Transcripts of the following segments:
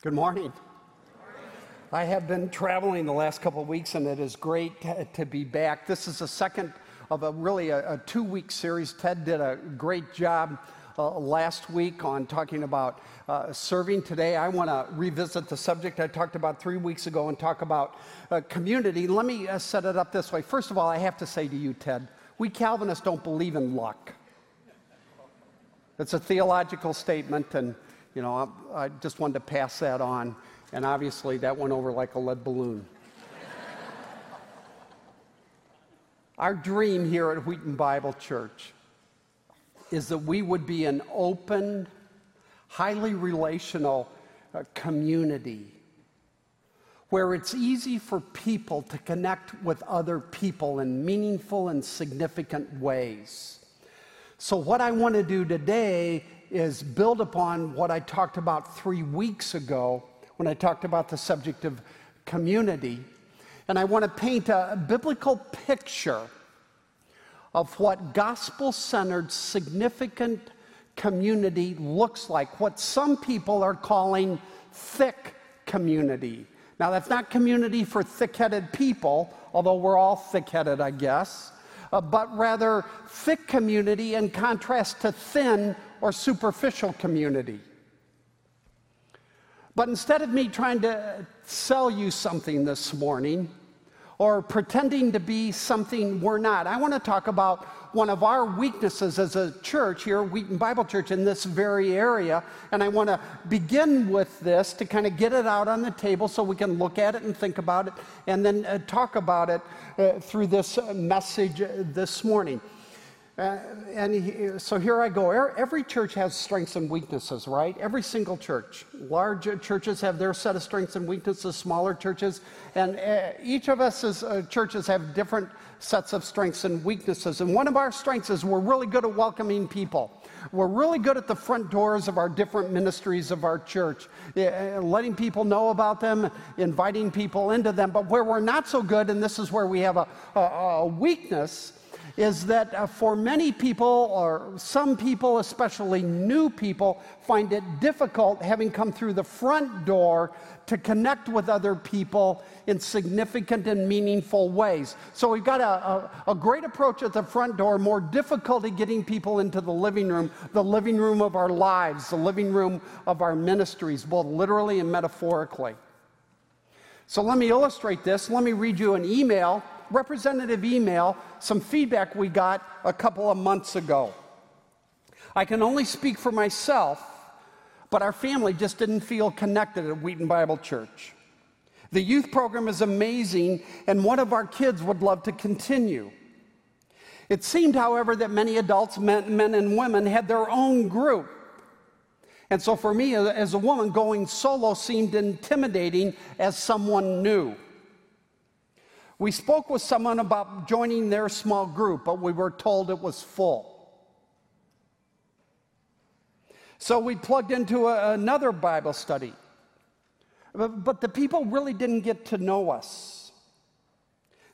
Good morning. I have been traveling the last couple of weeks, and it is great to, be back. This is the second of a really a, a two week series. Ted did a great job uh, last week on talking about uh, serving. Today, I want to revisit the subject I talked about three weeks ago and talk about uh, community. Let me uh, set it up this way. First of all, I have to say to you, Ted, we Calvinists don't believe in luck. It's a theological statement, and you know, I, I just wanted to pass that on. And obviously, that went over like a lead balloon. Our dream here at Wheaton Bible Church is that we would be an open, highly relational uh, community where it's easy for people to connect with other people in meaningful and significant ways. So, what I want to do today is build upon what I talked about three weeks ago when I talked about the subject of community. And I want to paint a biblical picture of what gospel centered, significant community looks like, what some people are calling thick community. Now, that's not community for thick headed people, although we're all thick headed, I guess, uh, but rather thick community in contrast to thin or superficial community. But instead of me trying to sell you something this morning or pretending to be something we're not, I want to talk about one of our weaknesses as a church here, Wheaton Bible Church, in this very area. And I want to begin with this to kind of get it out on the table so we can look at it and think about it and then uh, talk about it uh, through this uh, message uh, this morning. Uh, and he, so here I go. Every church has strengths and weaknesses, right? Every single church. Large churches have their set of strengths and weaknesses, smaller churches. And uh, each of us as uh, churches have different sets of strengths and weaknesses. And one of our strengths is we're really good at welcoming people. We're really good at the front doors of our different ministries of our church, uh, letting people know about them, inviting people into them. But where we're not so good, and this is where we have a, a, a weakness, is that uh, for many people, or some people, especially new people, find it difficult having come through the front door to connect with other people in significant and meaningful ways. So we've got a, a, a, great approach at the front door, more difficulty getting people into the living room, the living room of our lives, the living room of our ministries, both literally and metaphorically. So let me illustrate this. Let me read you an email representative email, some feedback we got a couple of months ago. I can only speak for myself, but our family just didn't feel connected at Wheaton Bible Church. The youth program is amazing, and one of our kids would love to continue. It seemed, however, that many adults, men, men and women, had their own group. And so for me, as a woman, going solo seemed intimidating as someone new. We spoke with someone about joining their small group, but we were told it was full. So we plugged into a, another Bible study. But, but the people really didn't get to know us.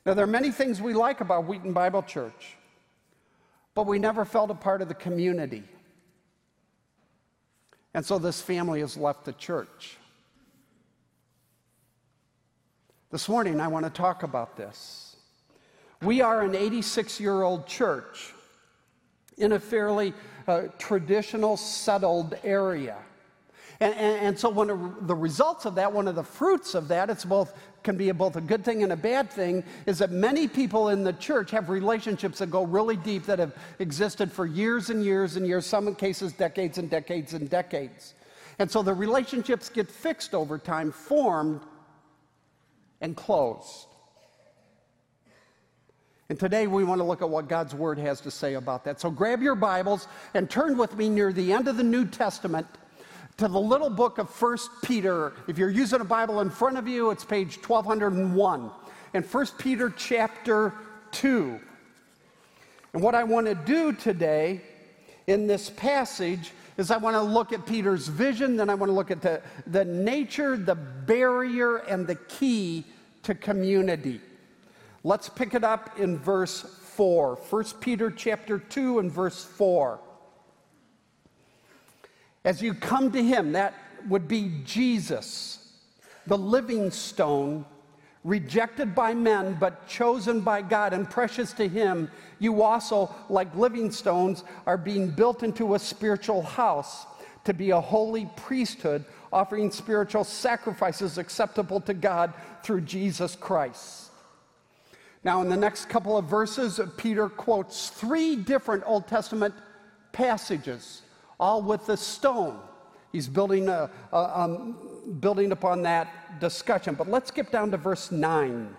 Now, there are many things we like about Wheaton Bible Church, but we never felt a part of the community. And so this family has left the church. This morning, I want to talk about this. We are an 86 year old church in a fairly uh, traditional, settled area. And, and, and, so, one of the results of that, one of the fruits of that, it's both can be a, both a good thing and a bad thing, is that many people in the church have relationships that go really deep that have existed for years and years and years, some cases decades and decades and decades. And so the relationships get fixed over time, formed and closed. And today we want to look at what God's Word has to say about that. So grab your Bibles and turn with me near the end of the New Testament to the little book of First Peter. If you're using a Bible in front of you, it's page 1201. And First Peter chapter 2. And what I want to do today in this passage is I want to look at Peter's vision, then I want to look at the, the nature, the barrier, and the key to community. Let's pick it up in verse 4. 1 Peter chapter 2 and verse 4. As you come to him, that would be Jesus, the living stone, rejected by men, but chosen by God and precious to Him, you also, like living stones, are being built into a spiritual house to be a holy priesthood, offering spiritual sacrifices acceptable to God through Jesus Christ. Now, in the next couple of verses, Peter quotes three different Old Testament passages, all with the stone. He's building, a, a um, building upon that discussion. But let's skip down to verse 9.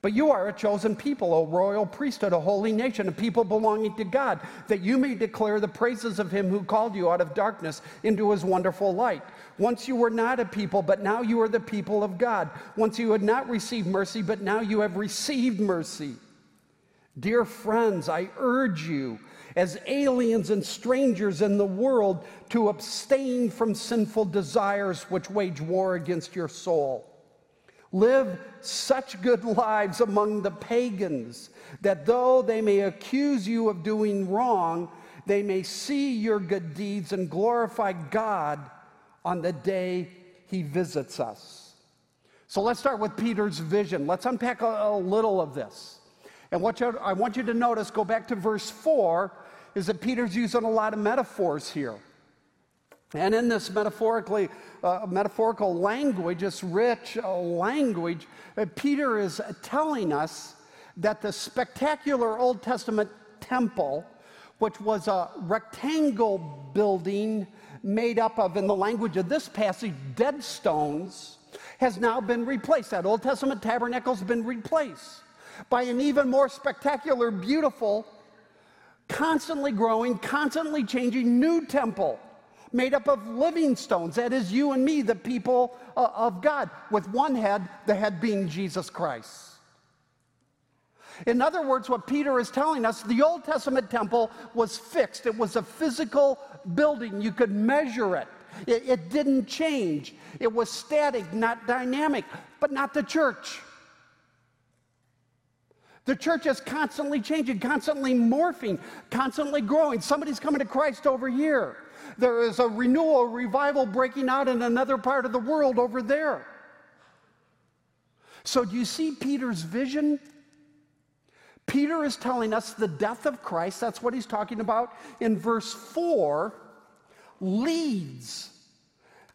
But you are a chosen people, a royal priesthood, a holy nation, a people belonging to God, that you may declare the praises of him who called you out of darkness into his wonderful light. Once you were not a people, but now you are the people of God. Once you had not received mercy, but now you have received mercy. Dear friends, I urge you as aliens and strangers in the world to abstain from sinful desires which wage war against your soul. Live such good lives among the pagans that though they may accuse you of doing wrong, they may see your good deeds and glorify God on the day he visits us. So let's start with Peter's vision. Let's unpack a, a little of this. And what I want you to notice, go back to verse 4, is that Peter's using a lot of metaphors here. And in this metaphorically, uh, metaphorical language, this rich uh, language, uh, Peter is telling us that the spectacular Old Testament temple, which was a rectangle building made up of, in the language of this passage, dead stones, has now been replaced. That Old Testament tabernacle has been replaced by an even more spectacular, beautiful constantly growing, constantly changing new temple made up of living stones. That is you and me, the people uh, of God, with one head, the head being Jesus Christ. In other words, what Peter is telling us, the Old Testament temple was fixed. It was a physical building. You could measure it. It, it didn't change. It was static, not dynamic, but not the church. The church is constantly changing, constantly morphing, constantly growing. Somebody's coming to Christ over here. There is a renewal, revival breaking out in another part of the world over there. So, do you see Peter's vision? Peter is telling us the death of Christ, that's what he's talking about in verse 4, leads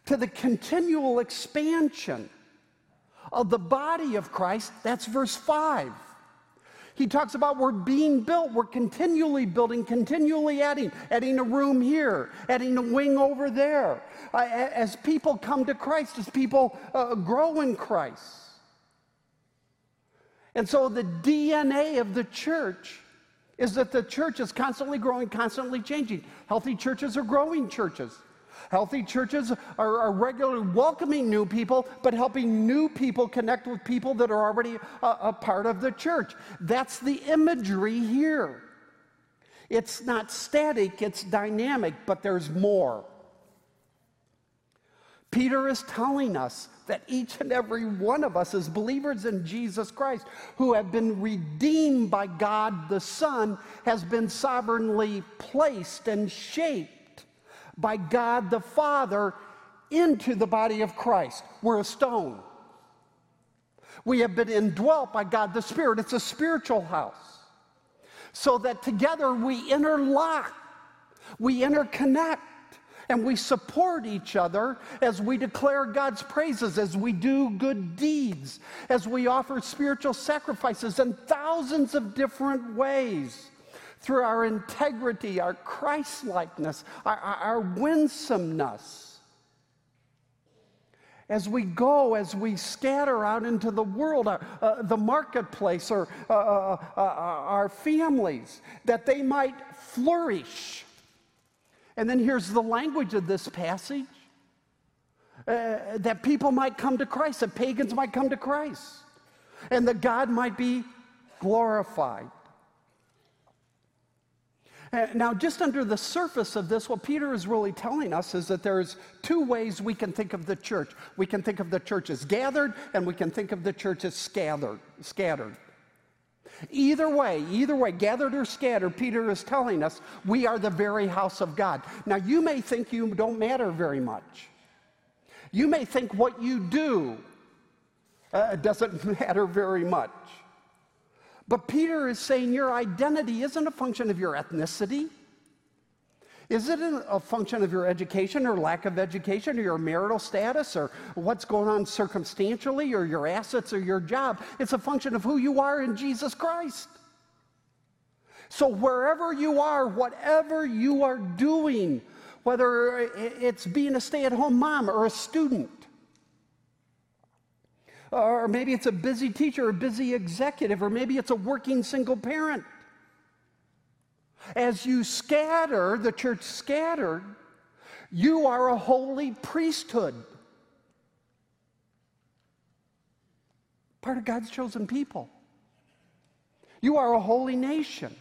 to the continual expansion of the body of Christ. That's verse 5. He talks about we're being built, we're continually building, continually adding, adding a room here, adding a wing over there. As people come to Christ, as people uh, grow in Christ. And so the DNA of the church is that the church is constantly growing, constantly changing. Healthy churches are growing churches. Healthy churches are, are, regularly welcoming new people, but helping new people connect with people that are already a, a part of the church. That's the imagery here. It's not static, it's dynamic, but there's more. Peter is telling us that each and every one of us, as believers in Jesus Christ, who have been redeemed by God the Son, has been sovereignly placed and shaped by God the Father into the body of Christ. We're a stone. We have been indwelt by God the Spirit. It's a spiritual house. So that together we interlock, we interconnect, and we support each other as we declare God's praises, as we do good deeds, as we offer spiritual sacrifices in thousands of different ways through our integrity, our Christ likeness, our, our, winsomeness. As we go, as we scatter out into the world, uh, uh, the marketplace, or uh, uh, uh our families, that they might flourish. And then here's the language of this passage that people might come to Christ, that pagans might come to Christ, and that God might be glorified. Now, just under the surface of this, what Peter is really telling us is that there's two ways we can think of the church. We can think of the church as gathered, and we can think of the church as scattered. scattered. Either way, either way, gathered or scattered, Peter is telling us we are the very house of God. Now, you may think you don't matter very much. You may think what you do uh, doesn't matter very much. But Peter is saying your identity isn't a function of your ethnicity. Is it a function of your education or lack of education or your marital status or what's going on circumstantially or your assets or your job? It's a function of who you are in Jesus Christ. So, wherever you are, whatever you are doing, whether it's being a stay at home mom or a student, or maybe it's a busy teacher or a busy executive, or maybe it's a working single parent as you scatter, the church scattered, you are a holy priesthood. Part of God's chosen people. You are a holy nation.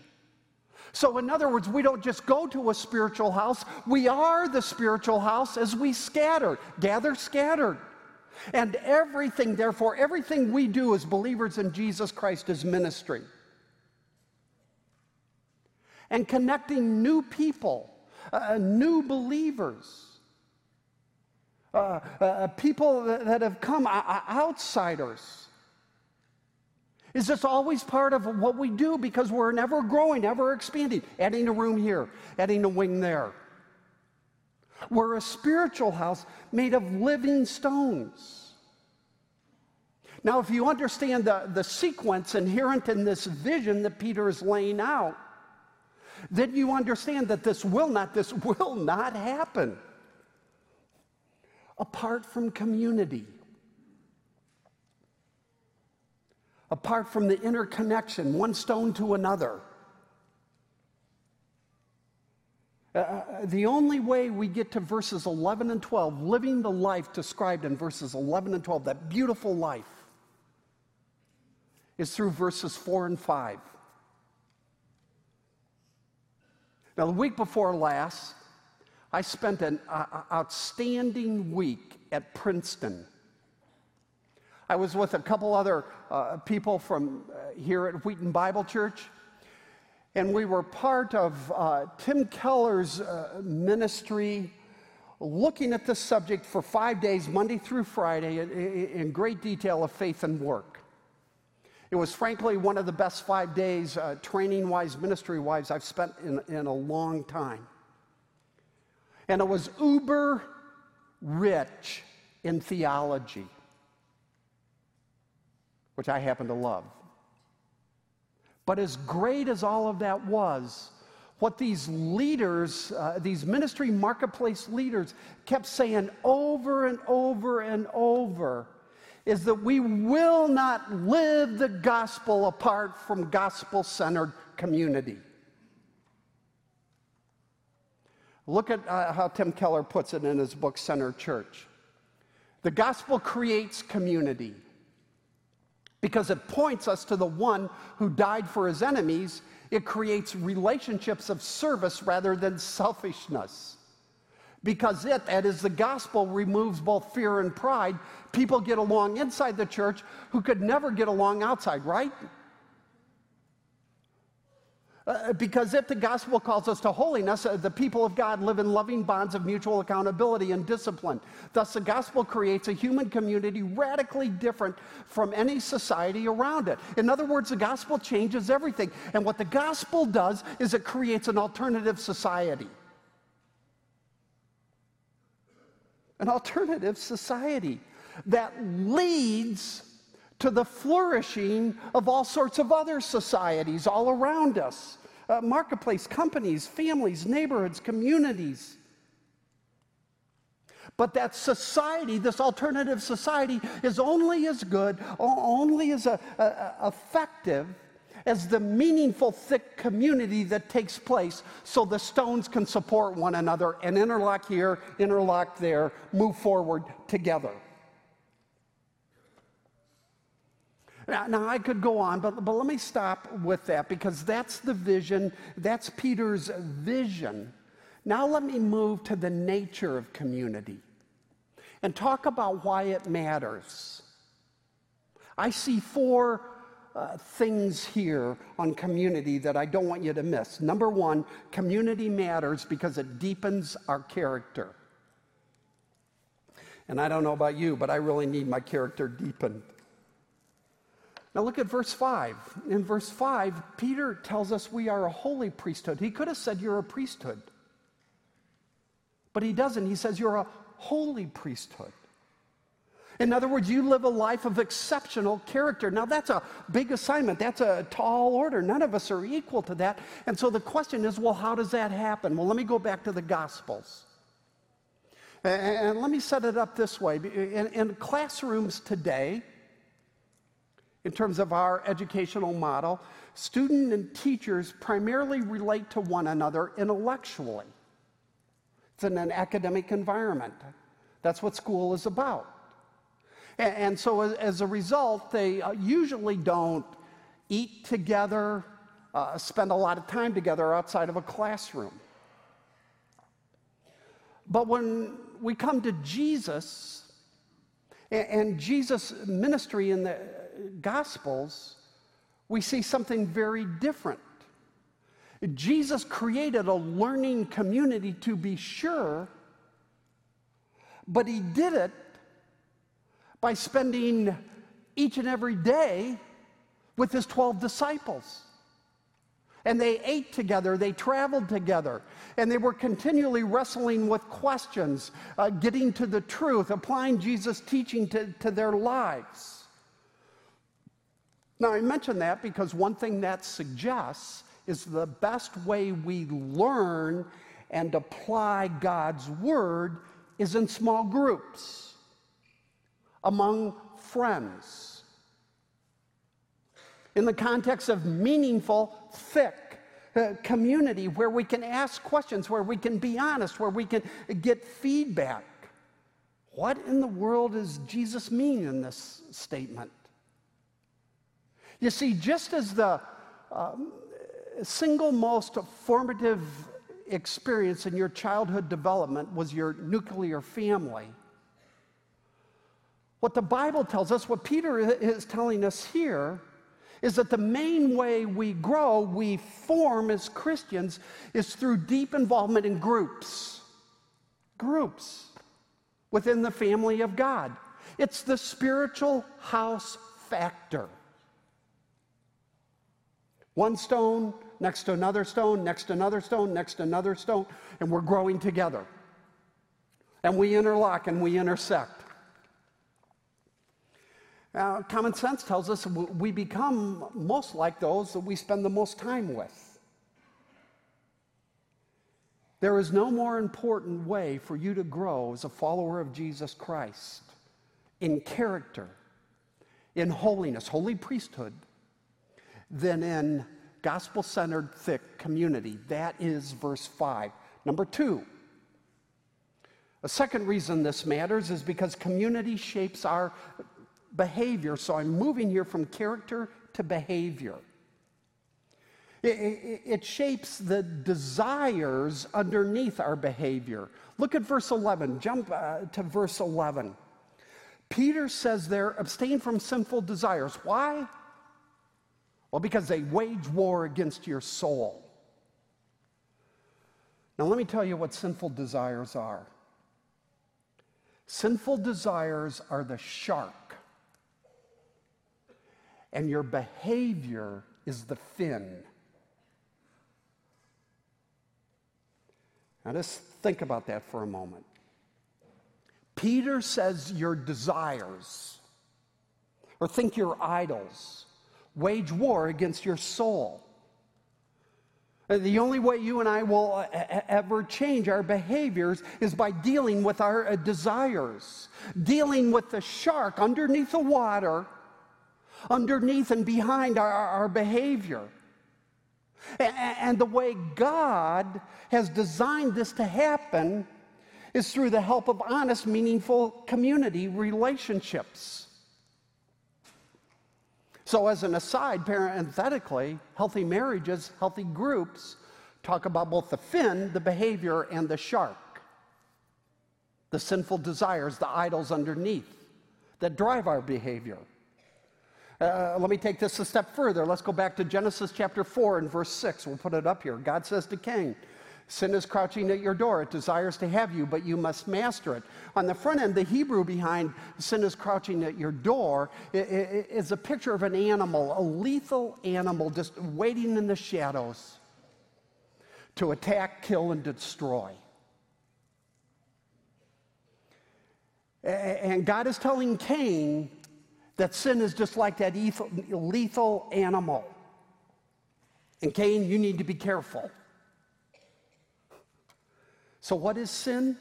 So, in other words, we don't just go to a spiritual house, we are the spiritual house as we scatter, gather scattered. And everything, therefore, everything we do as believers in Jesus Christ is ministry and connecting new people, uh, uh, new believers, uh, uh, uh people that, that, have come, uh, outsiders. Is this always part of what we do because we're never growing, ever expanding, adding a room here, adding a wing there? We're a spiritual house made of living stones. Now, if you understand the, the sequence inherent in this vision that Peter is laying out, then you understand that this will not, this will not happen apart from community. Apart from the interconnection, one stone to another. Uh, uh the only way we get to verses 11 and 12, living the life described in verses 11 and 12, that beautiful life, is through verses 4 and 5. Now, the week before last, I spent an uh, outstanding week at Princeton. I was with a couple other uh, people from uh, here at Wheaton Bible Church, and we were part of uh, Tim Keller's uh, ministry looking at this subject for five days, Monday through Friday, in, in great detail of faith and work. It was frankly one of the best five days, uh, training wise, ministry wise, I've spent in, in a long time. And it was uber rich in theology, which I happen to love. But as great as all of that was, what these leaders, uh, these ministry marketplace leaders, kept saying over and over and over is that we will not live the gospel apart from gospel centered community. Look at uh, how Tim Keller puts it in his book, Center Church. The gospel creates community because it points us to the one who died for his enemies. It creates relationships of service rather than selfishness because it, that is the gospel, removes both fear and pride. People get along inside the church who could never get along outside, right? Uh, because if the gospel calls us to holiness, uh, the people of God live in loving bonds of mutual accountability and discipline. Thus, the gospel creates a human community radically different from any society around it. In other words, the gospel changes everything. And what the gospel does is it creates an alternative society. an alternative society that leads to the flourishing of all sorts of other societies all around us uh, marketplace, companies, families, neighborhoods, communities. But that society, this alternative society, is only as good, only as a, a, effective as the meaningful, thick community that takes place so the stones can support one another and interlock here, interlock there, move forward together. Now, now, I could go on, but, but let me stop with that because that's the vision, that's Peter's vision. Now, let me move to the nature of community and talk about why it matters. I see four uh, things here on community that I don't want you to miss. Number one, community matters because it deepens our character. And I don't know about you, but I really need my character deepened. Now look at verse 5. In verse 5, Peter tells us we are a holy priesthood. He could have said you're a priesthood, but he doesn't. He says you're a holy priesthood. In other words, you live a life of exceptional character. Now, that's a big assignment. That's a tall order. None of us are equal to that. And so the question is well, how does that happen? Well, let me go back to the Gospels. And let me set it up this way. In, classrooms today, in terms of our educational model, student and teachers primarily relate to one another intellectually. It's in an academic environment. That's what school is about. And, and so, as, as, a result, they uh, usually don't eat together, uh, spend a lot of time together outside of a classroom. But when we come to Jesus and, and Jesus' ministry in the Gospels, we see something very different. Jesus created a learning community to be sure, but he did it by spending each and every day with his 12 disciples. And they ate together, they traveled together, and they were continually wrestling with questions, uh, getting to the truth, applying Jesus' teaching to, to their lives. Now, I mention that because one thing that suggests is the best way we learn and apply God's word is in small groups among friends. In the context of meaningful, thick uh, community where we can ask questions, where we can be honest, where we can get feedback. What in the world does Jesus mean in this statement? You see, just as the um, single most formative experience in your childhood development was your nuclear family, what the Bible tells us, what Peter is telling us here, is that the main way we grow, we form as Christians, is through deep involvement in groups. Groups within the family of God. It's the spiritual house factor. One stone next to another stone, next to another stone, next to another stone, and we're growing together. And we interlock and we intersect. Uh, common sense tells us we become most like those that we spend the most time with. There is no more important way for you to grow as a follower of Jesus Christ in character, in holiness, holy priesthood, than in gospel centered, thick community. That is verse 5. Number two, a second reason this matters is because community shapes our behavior. So I'm moving here from character to behavior. It, it, it, shapes the desires underneath our behavior. Look at verse 11. Jump uh, to verse 11. Peter says there, abstain from sinful desires. Why? Well, because they wage war against your soul. Now, let me tell you what sinful desires are. Sinful desires are the shark and your behavior is the fin. Now, just think about that for a moment. Peter says your desires, or think your idols, wage war against your soul. The only way you and I will uh, ever change our behaviors is by dealing with our uh, desires, dealing with the shark underneath the water underneath and behind our, our behavior. And the way God has designed this to happen is through the help of honest, meaningful community relationships. So, as an aside, parenthetically, healthy marriages, healthy groups talk about both the fin, the behavior, and the shark, the sinful desires, the idols underneath that drive our behavior. Uh, let me take this a step further. Let's go back to Genesis chapter 4 and verse 6. We'll put it up here. God says to Cain, Sin is crouching at your door. It desires to have you, but you must master it. On the front end, the Hebrew behind sin is crouching at your door is a picture of an animal, a lethal animal just waiting in the shadows to attack, kill, and destroy. And God is telling Cain that sin is just like that lethal animal. And Cain, you need to be careful. So, what is sin?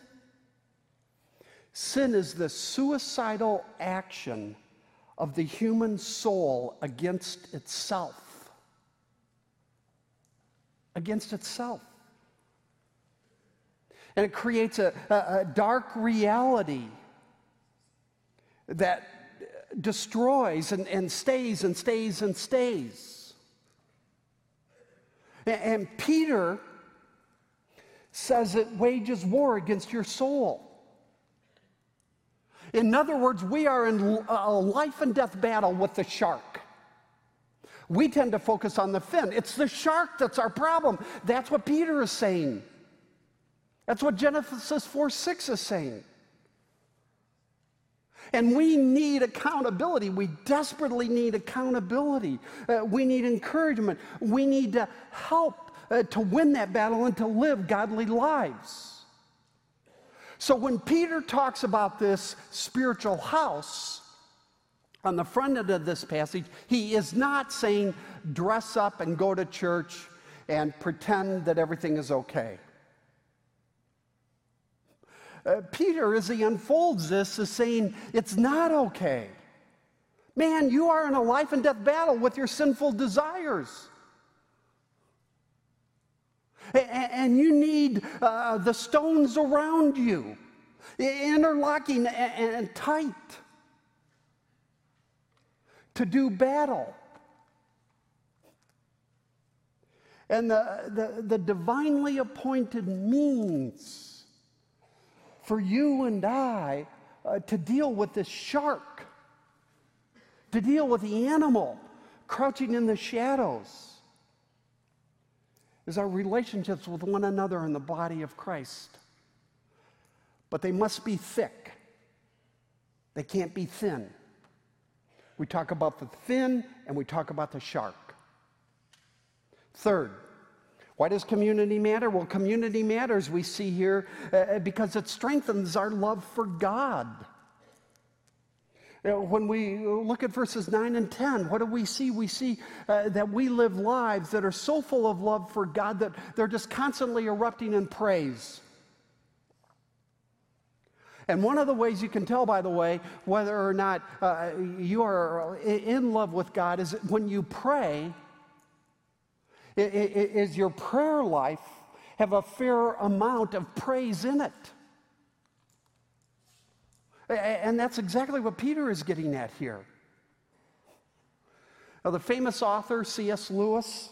Sin is the suicidal action of the human soul against itself. Against itself. And it creates a, a, a dark reality that destroys and, and stays and stays and stays. And, and Peter says it wages war against your soul. In other words, we are in a life and death battle with the shark. We tend to focus on the fin. It's the shark that's our problem. That's what Peter is saying. That's what Genesis 4 6 is saying. And we need accountability. We desperately need accountability. Uh, we need encouragement. We need to help uh, to win that battle and to live godly lives. So when Peter talks about this spiritual house, on the front end of this passage, he is not saying dress up and go to church and pretend that everything is okay. Uh, Peter, as he unfolds this, is saying it's not okay. Man, you are in a life and death battle with your sinful desires. And you need uh, the stones around you, interlocking and tight. To do battle. And the, the, the divinely appointed means for you and I uh, to deal with this shark, to deal with the animal crouching in the shadows is our relationships with one another in the body of Christ. But they must be thick, they can't be thin. We talk about the thin and we talk about the shark. Third, why does community matter? Well, community matters, we see here, uh, because it strengthens our love for God. When we look at verses 9 and 10, what do we see? We see uh, that we live lives that are so full of love for God that they're just constantly erupting in praise. And one of the ways you can tell, by the way, whether or not uh, you are in love with God is when you pray, is your prayer life have a fair amount of praise in it. And that's exactly what Peter is getting at here. Now, the famous author C.S. Lewis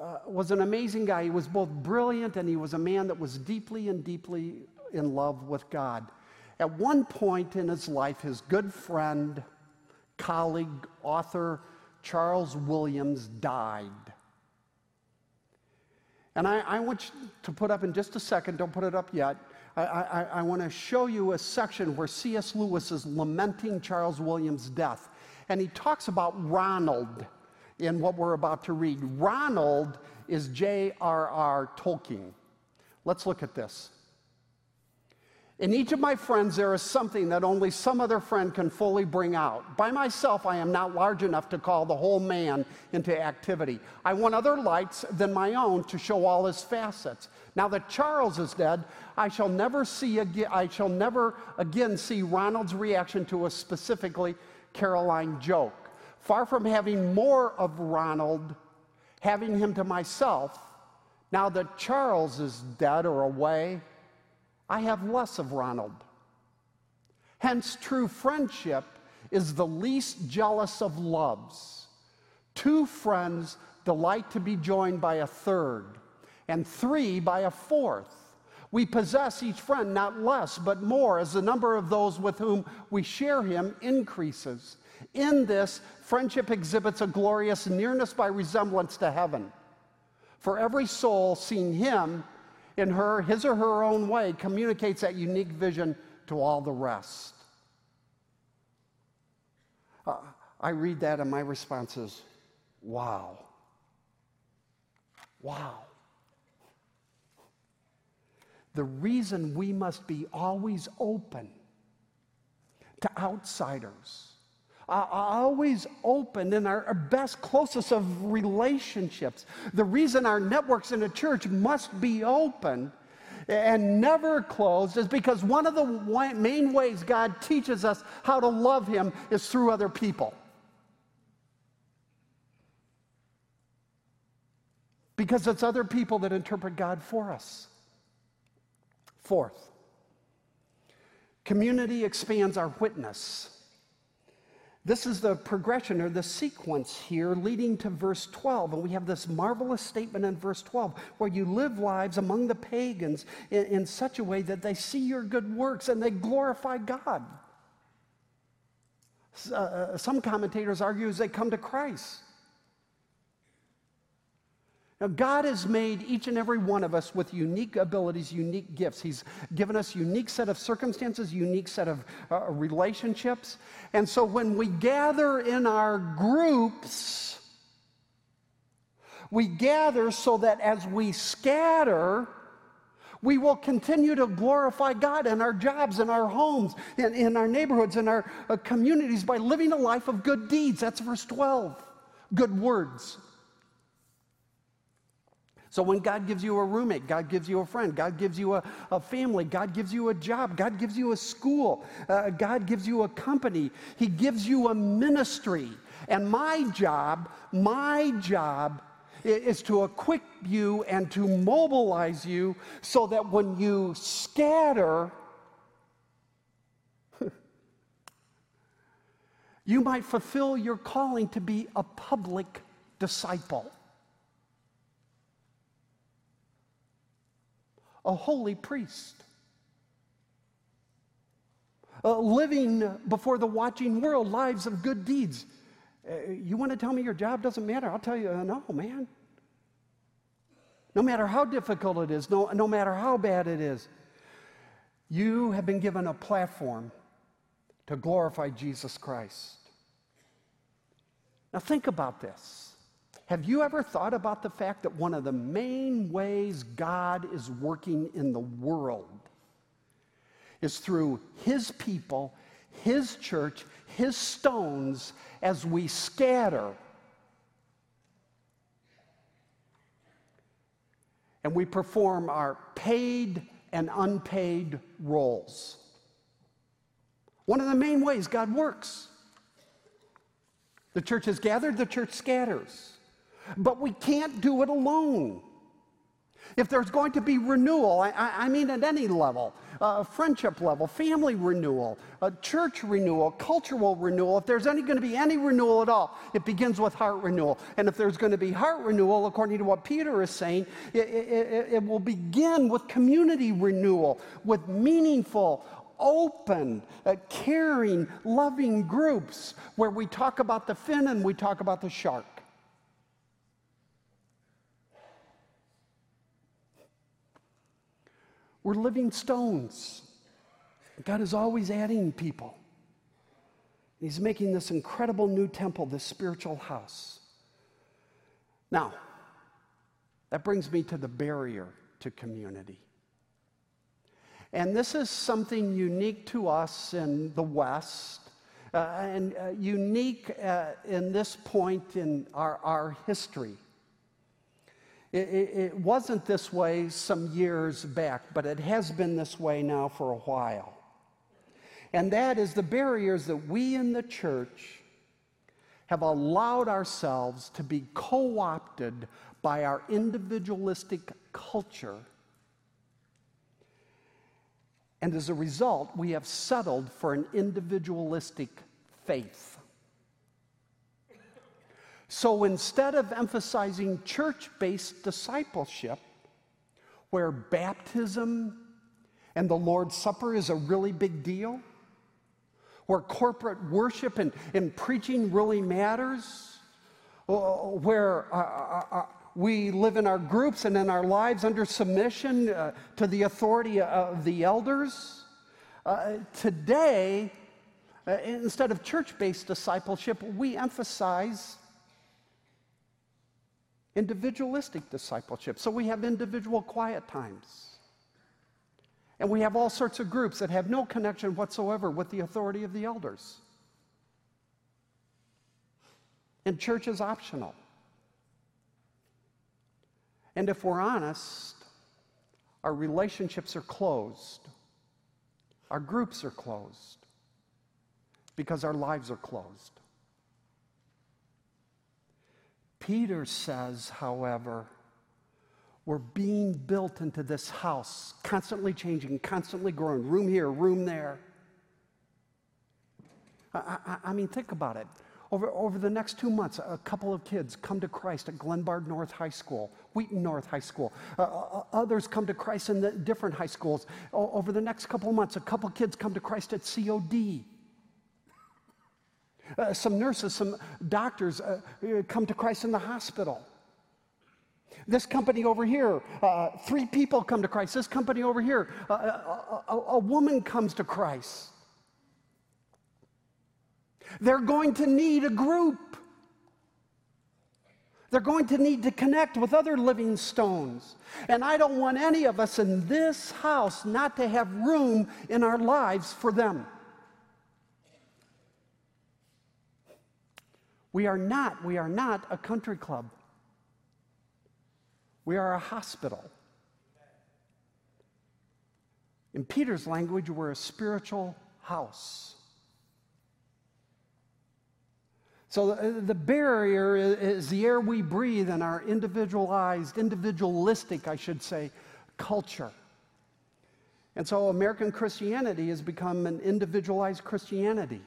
uh, was an amazing guy. He was both brilliant and he was a man that was deeply and deeply in love with God. At one point in his life, his good friend, colleague, author, Charles Williams died. And I, I, want you to put up in just a second, don't put it up yet, I, I, I want to show you a section where C.S. Lewis is lamenting Charles Williams' death. And he talks about Ronald in what we're about to read. Ronald is J.R.R. Tolkien. Let's look at this. In each of my friends, there is something that only some other friend can fully bring out. By myself, I am not large enough to call the whole man into activity. I want other lights than my own to show all his facets. Now that Charles is dead, I shall never see again, I shall never again see Ronald's reaction to a specifically Caroline joke. Far from having more of Ronald, having him to myself, now that Charles is dead or away, I have less of Ronald. Hence, true friendship is the least jealous of loves. Two friends delight to be joined by a third, and three by a fourth. We possess each friend not less, but more, as the number of those with whom we share him increases. In this, friendship exhibits a glorious nearness by resemblance to heaven. For every soul seeing him in her, his or her own way, communicates that unique vision to all the rest. Uh, I read that, and my response is, wow. Wow. The reason we must be always open to outsiders, always open in our, our best, closest of relationships. The reason our networks in the church must be open and never closed is because one of the main ways God teaches us how to love Him is through other people. Because it's other people that interpret God for us. Fourth, community expands our witness. This is the progression or the sequence here leading to verse 12. And we have this marvelous statement in verse 12 where you live lives among the pagans in, in such a way that they see your good works and they glorify God. Uh, uh some commentators argue as they come to Christ. Now, God has made each and every one of us with unique abilities, unique gifts. He's given us unique set of circumstances, unique set of uh, relationships. And so when we gather in our groups, we gather so that as we scatter, we will continue to glorify God in our jobs, in our homes, in, in our neighborhoods, in our uh, communities by living a life of good deeds. That's verse 12. Good words. So when God gives you a roommate, God gives you a friend, God gives you a, a family, God gives you a job, God gives you a school, uh, God gives you a company, He gives you a ministry. And my job, my job is to equip you and to mobilize you so that when you scatter, you might fulfill your calling to be a public disciple. A holy priest. Uh, living before the watching world lives of good deeds. Uh, you want to tell me your job doesn't matter? I'll tell you, uh, no, man. No matter how difficult it is, no, no matter how bad it is, you have been given a platform to glorify Jesus Christ. Now, think about this. Have you ever thought about the fact that one of the main ways God is working in the world is through His people, His church, His stones as we scatter? And we perform our paid and unpaid roles. One of the main ways God works. The church is gathered, the church scatters. But we can't do it alone. If there's going to be renewal, I, I mean at any level, uh, friendship level, family renewal, uh, church renewal, cultural renewal, if there's any going to be any renewal at all, it begins with heart renewal. And if there's going to be heart renewal, according to what Peter is saying, it, it, it will begin with community renewal, with meaningful, open, uh, caring, loving groups where we talk about the fin and we talk about the shark. We're living stones. God is always adding people. He's making this incredible new temple, this spiritual house. Now, that brings me to the barrier to community. And this is something unique to us in the West, uh, and uh, unique uh, in this point in our, our history. It, it, it, wasn't this way some years back, but it has been this way now for a while. And that is the barriers that we in the church have allowed ourselves to be co opted by our individualistic culture. And as a result, we have settled for an individualistic faith. So instead of emphasizing church based discipleship, where baptism and the Lord's Supper is a really big deal, where corporate worship and, and preaching really matters, uh, where uh, uh, uh, we live in our groups and in our lives under submission uh, to the authority of the elders. Uh, today, instead of church based discipleship, we emphasize individualistic discipleship. So we have individual quiet times. And we have all sorts of groups that have no connection whatsoever with the authority of the elders. And church is optional. And if we're honest, our relationships are closed, our groups are closed, because our lives are closed. Peter says, however, we're being built into this house, constantly changing, constantly growing, room here, room there. I, I, I, mean, think about it. Over, over the next two months, a couple of kids come to Christ at Glenbard North High School, Wheaton North High School. Uh, uh, others come to Christ in the different high schools. Over the next couple of months, a couple of kids come to Christ at COD. Uh, some nurses, some doctors uh, uh, come to Christ in the hospital. This company over here, uh, three people come to Christ. This company over here, uh, a, a, a woman comes to Christ. They're going to need a group. They're going to need to connect with other living stones. And I don't want any of us in this house not to have room in our lives for them. We are not, we are not a country club. We are a hospital. In Peter's language, we're a spiritual house. So the, barrier is the air we breathe and our individualized, individualistic, I should say, culture. And so American Christianity has become an individualized Christianity.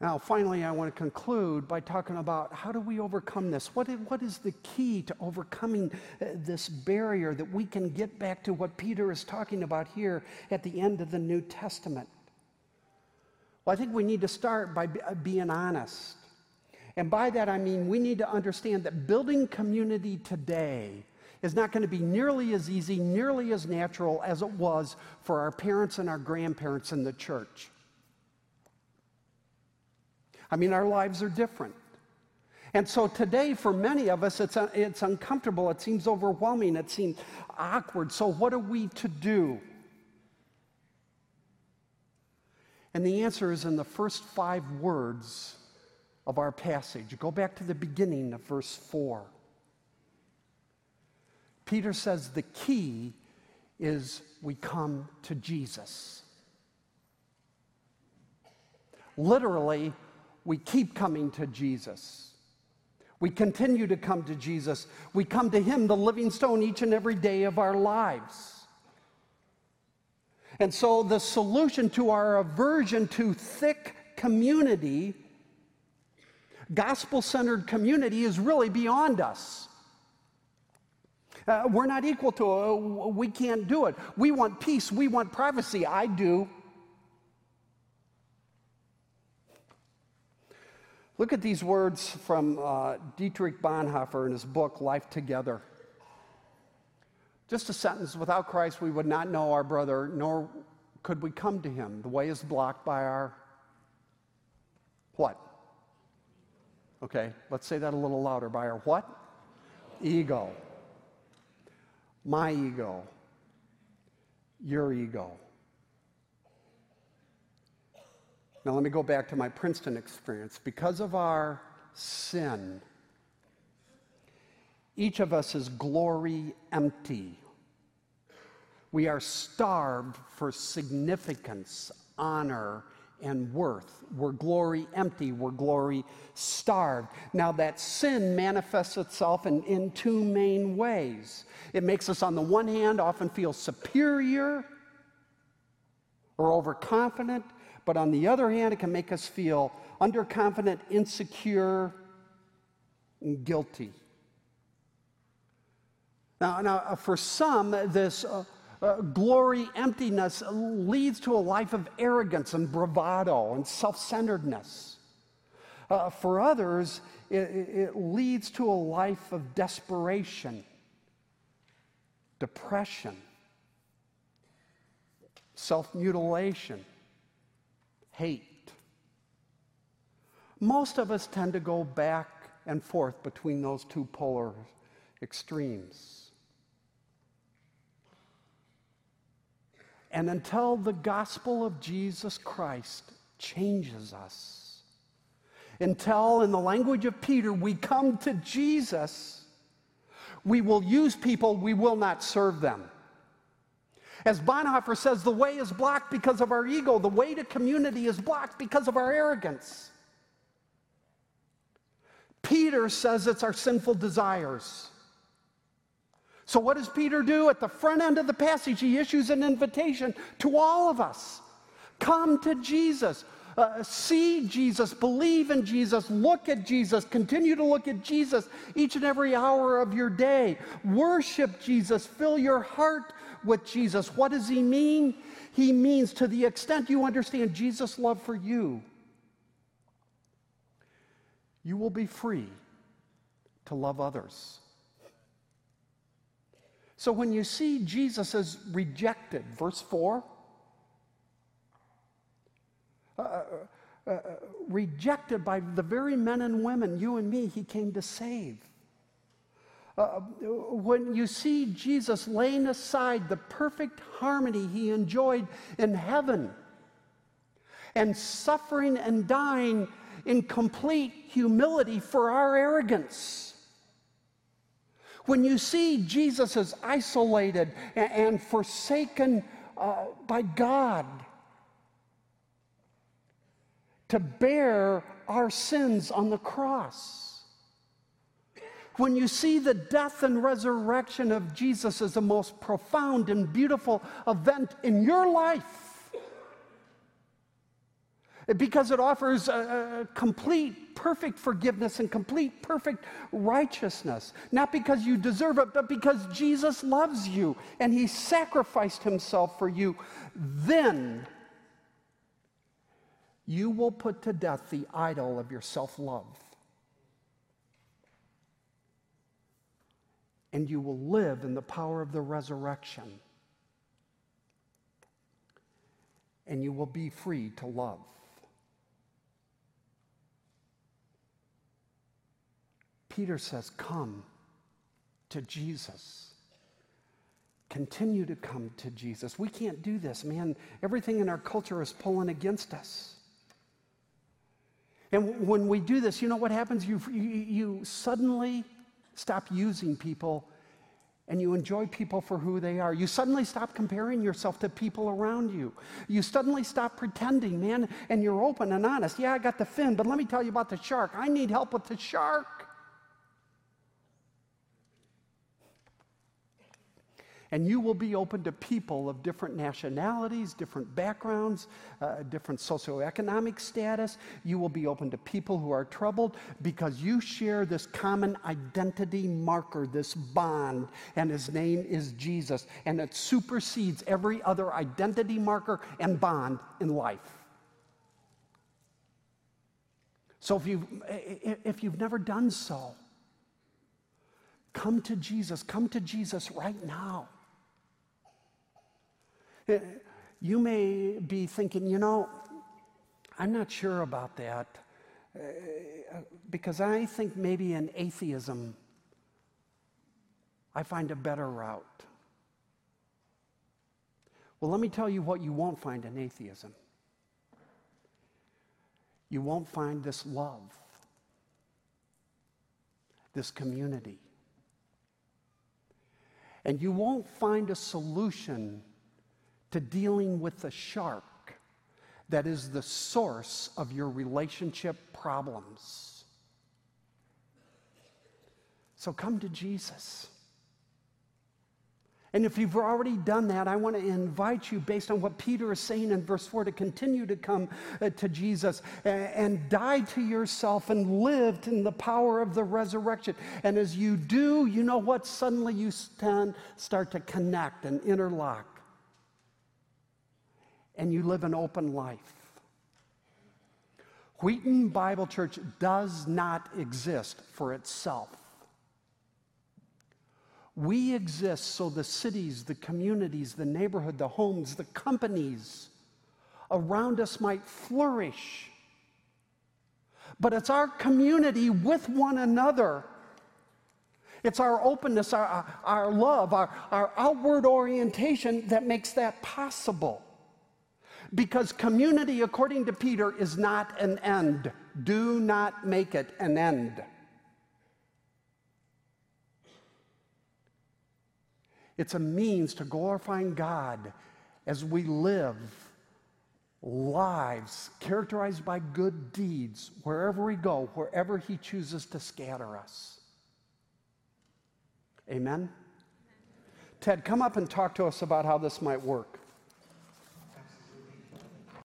Now, finally, I want to conclude by talking about how do we overcome this? What is, what is the key to overcoming uh, this barrier that we can get back to what Peter is talking about here at the end of the New Testament? Well, I think we need to start by uh, being honest. And by that, I mean we need to understand that building community today is not going to be nearly as easy, nearly as natural as it was for our parents and our grandparents in the church. I mean, our lives are different. And so today, for many of us, it's, uh, it's uncomfortable. It seems overwhelming. It seems awkward. So, what are we to do? And the answer is in the first five words of our passage. Go back to the beginning of verse 4. Peter says the key is we come to Jesus. Literally, we keep coming to Jesus. We continue to come to Jesus. We come to Him, the living stone, each and every day of our lives. And so, the solution to our aversion to thick community, gospel centered community, is really beyond us. Uh, we're not equal to it. We can't do it. We want peace. We want privacy. I do. Look at these words from uh, Dietrich Bonhoeffer in his book, Life Together. Just a sentence without Christ, we would not know our brother, nor could we come to him. The way is blocked by our what? Okay, let's say that a little louder. By our what? Ego. My ego. Your ego. Now, let me go back to my Princeton experience. Because of our sin, each of us is glory empty. We are starved for significance, honor, and worth. We're glory empty, we're glory starved. Now, that sin manifests itself in, in two main ways. It makes us, on the one hand, often feel superior or overconfident, but on the other hand, it can make us feel underconfident, insecure, and guilty. Now, now uh, for some, this uh, uh, glory emptiness leads to a life of arrogance and bravado and self centeredness. Uh, for others, it, it leads to a life of desperation, depression, self mutilation, hate. Most of us tend to go back and forth between those two polar extremes. And until the gospel of Jesus Christ changes us, until, in the language of Peter, we come to Jesus, we will use people, we will not serve them. As Bonhoeffer says, the way is blocked because of our ego. The way to community is blocked because of our arrogance. Peter says it's our sinful desires. So, what does Peter do? At the front end of the passage, he issues an invitation to all of us come to Jesus. Uh, see Jesus, believe in Jesus, look at Jesus, continue to look at Jesus each and every hour of your day. Worship Jesus, fill your heart with Jesus. What does he mean? He means to the extent you understand Jesus' love for you, you will be free to love others. So when you see Jesus as rejected, verse 4, uh, uh, uh, rejected by the very men and women, you and me, he came to save. Uh, when you see Jesus laying aside the perfect harmony he enjoyed in heaven and suffering and dying in complete humility for our arrogance. When you see Jesus as isolated and, forsaken uh, by God to bear our sins on the cross, when you see the death and resurrection of Jesus as the most profound and beautiful event in your life, because it offers a, a, complete, perfect forgiveness and complete, perfect righteousness. Not because you deserve it, but because Jesus loves you and he sacrificed himself for you. Then you will put to death the idol of your self love. And you will live in the power of the resurrection. And you will be free to love. Peter says, Come to Jesus. Continue to come to Jesus. We can't do this, man. Everything in our culture is pulling against us. And when we do this, you know what happens? You, you, you suddenly stop using people and you enjoy people for who they are. You suddenly stop comparing yourself to people around you. You suddenly stop pretending, man, and you're open and honest. Yeah, I got the fin, but let me tell you about the shark. I need help with the shark. And you will be open to people of different nationalities, different backgrounds, uh, different socioeconomic status. You will be open to people who are troubled because you share this common identity marker, this bond, and his name is Jesus. And it supersedes every other identity marker and bond in life. So if you've, if you've never done so, come to Jesus. Come to Jesus right now. You may be thinking, you know, I'm not sure about that uh, because I think maybe in atheism I find a better route. Well, let me tell you what you won't find in atheism. You won't find this love, this community. And you won't find a solution to dealing with the shark that is the source of your relationship problems. So come to Jesus And if you've already done that, I want to invite you, based on what Peter is saying in verse 4, to continue to come uh, to Jesus and, and die to yourself and live in the power of the resurrection. And as you do, you know what? Suddenly you stand, start to connect and interlock. And you live an open life. Wheaton Bible Church does not exist for itself. We exist so the cities, the communities, the neighborhood, the homes, the companies around us might flourish. But it's our community with one another. It's our openness, our, our love, our, our outward orientation that makes that possible. Because community, according to Peter, is not an end. Do not make it an end. It's a means to glorifying God as we live lives characterized by good deeds wherever we go, wherever He chooses to scatter us. Amen? Ted, come up and talk to us about how this might work.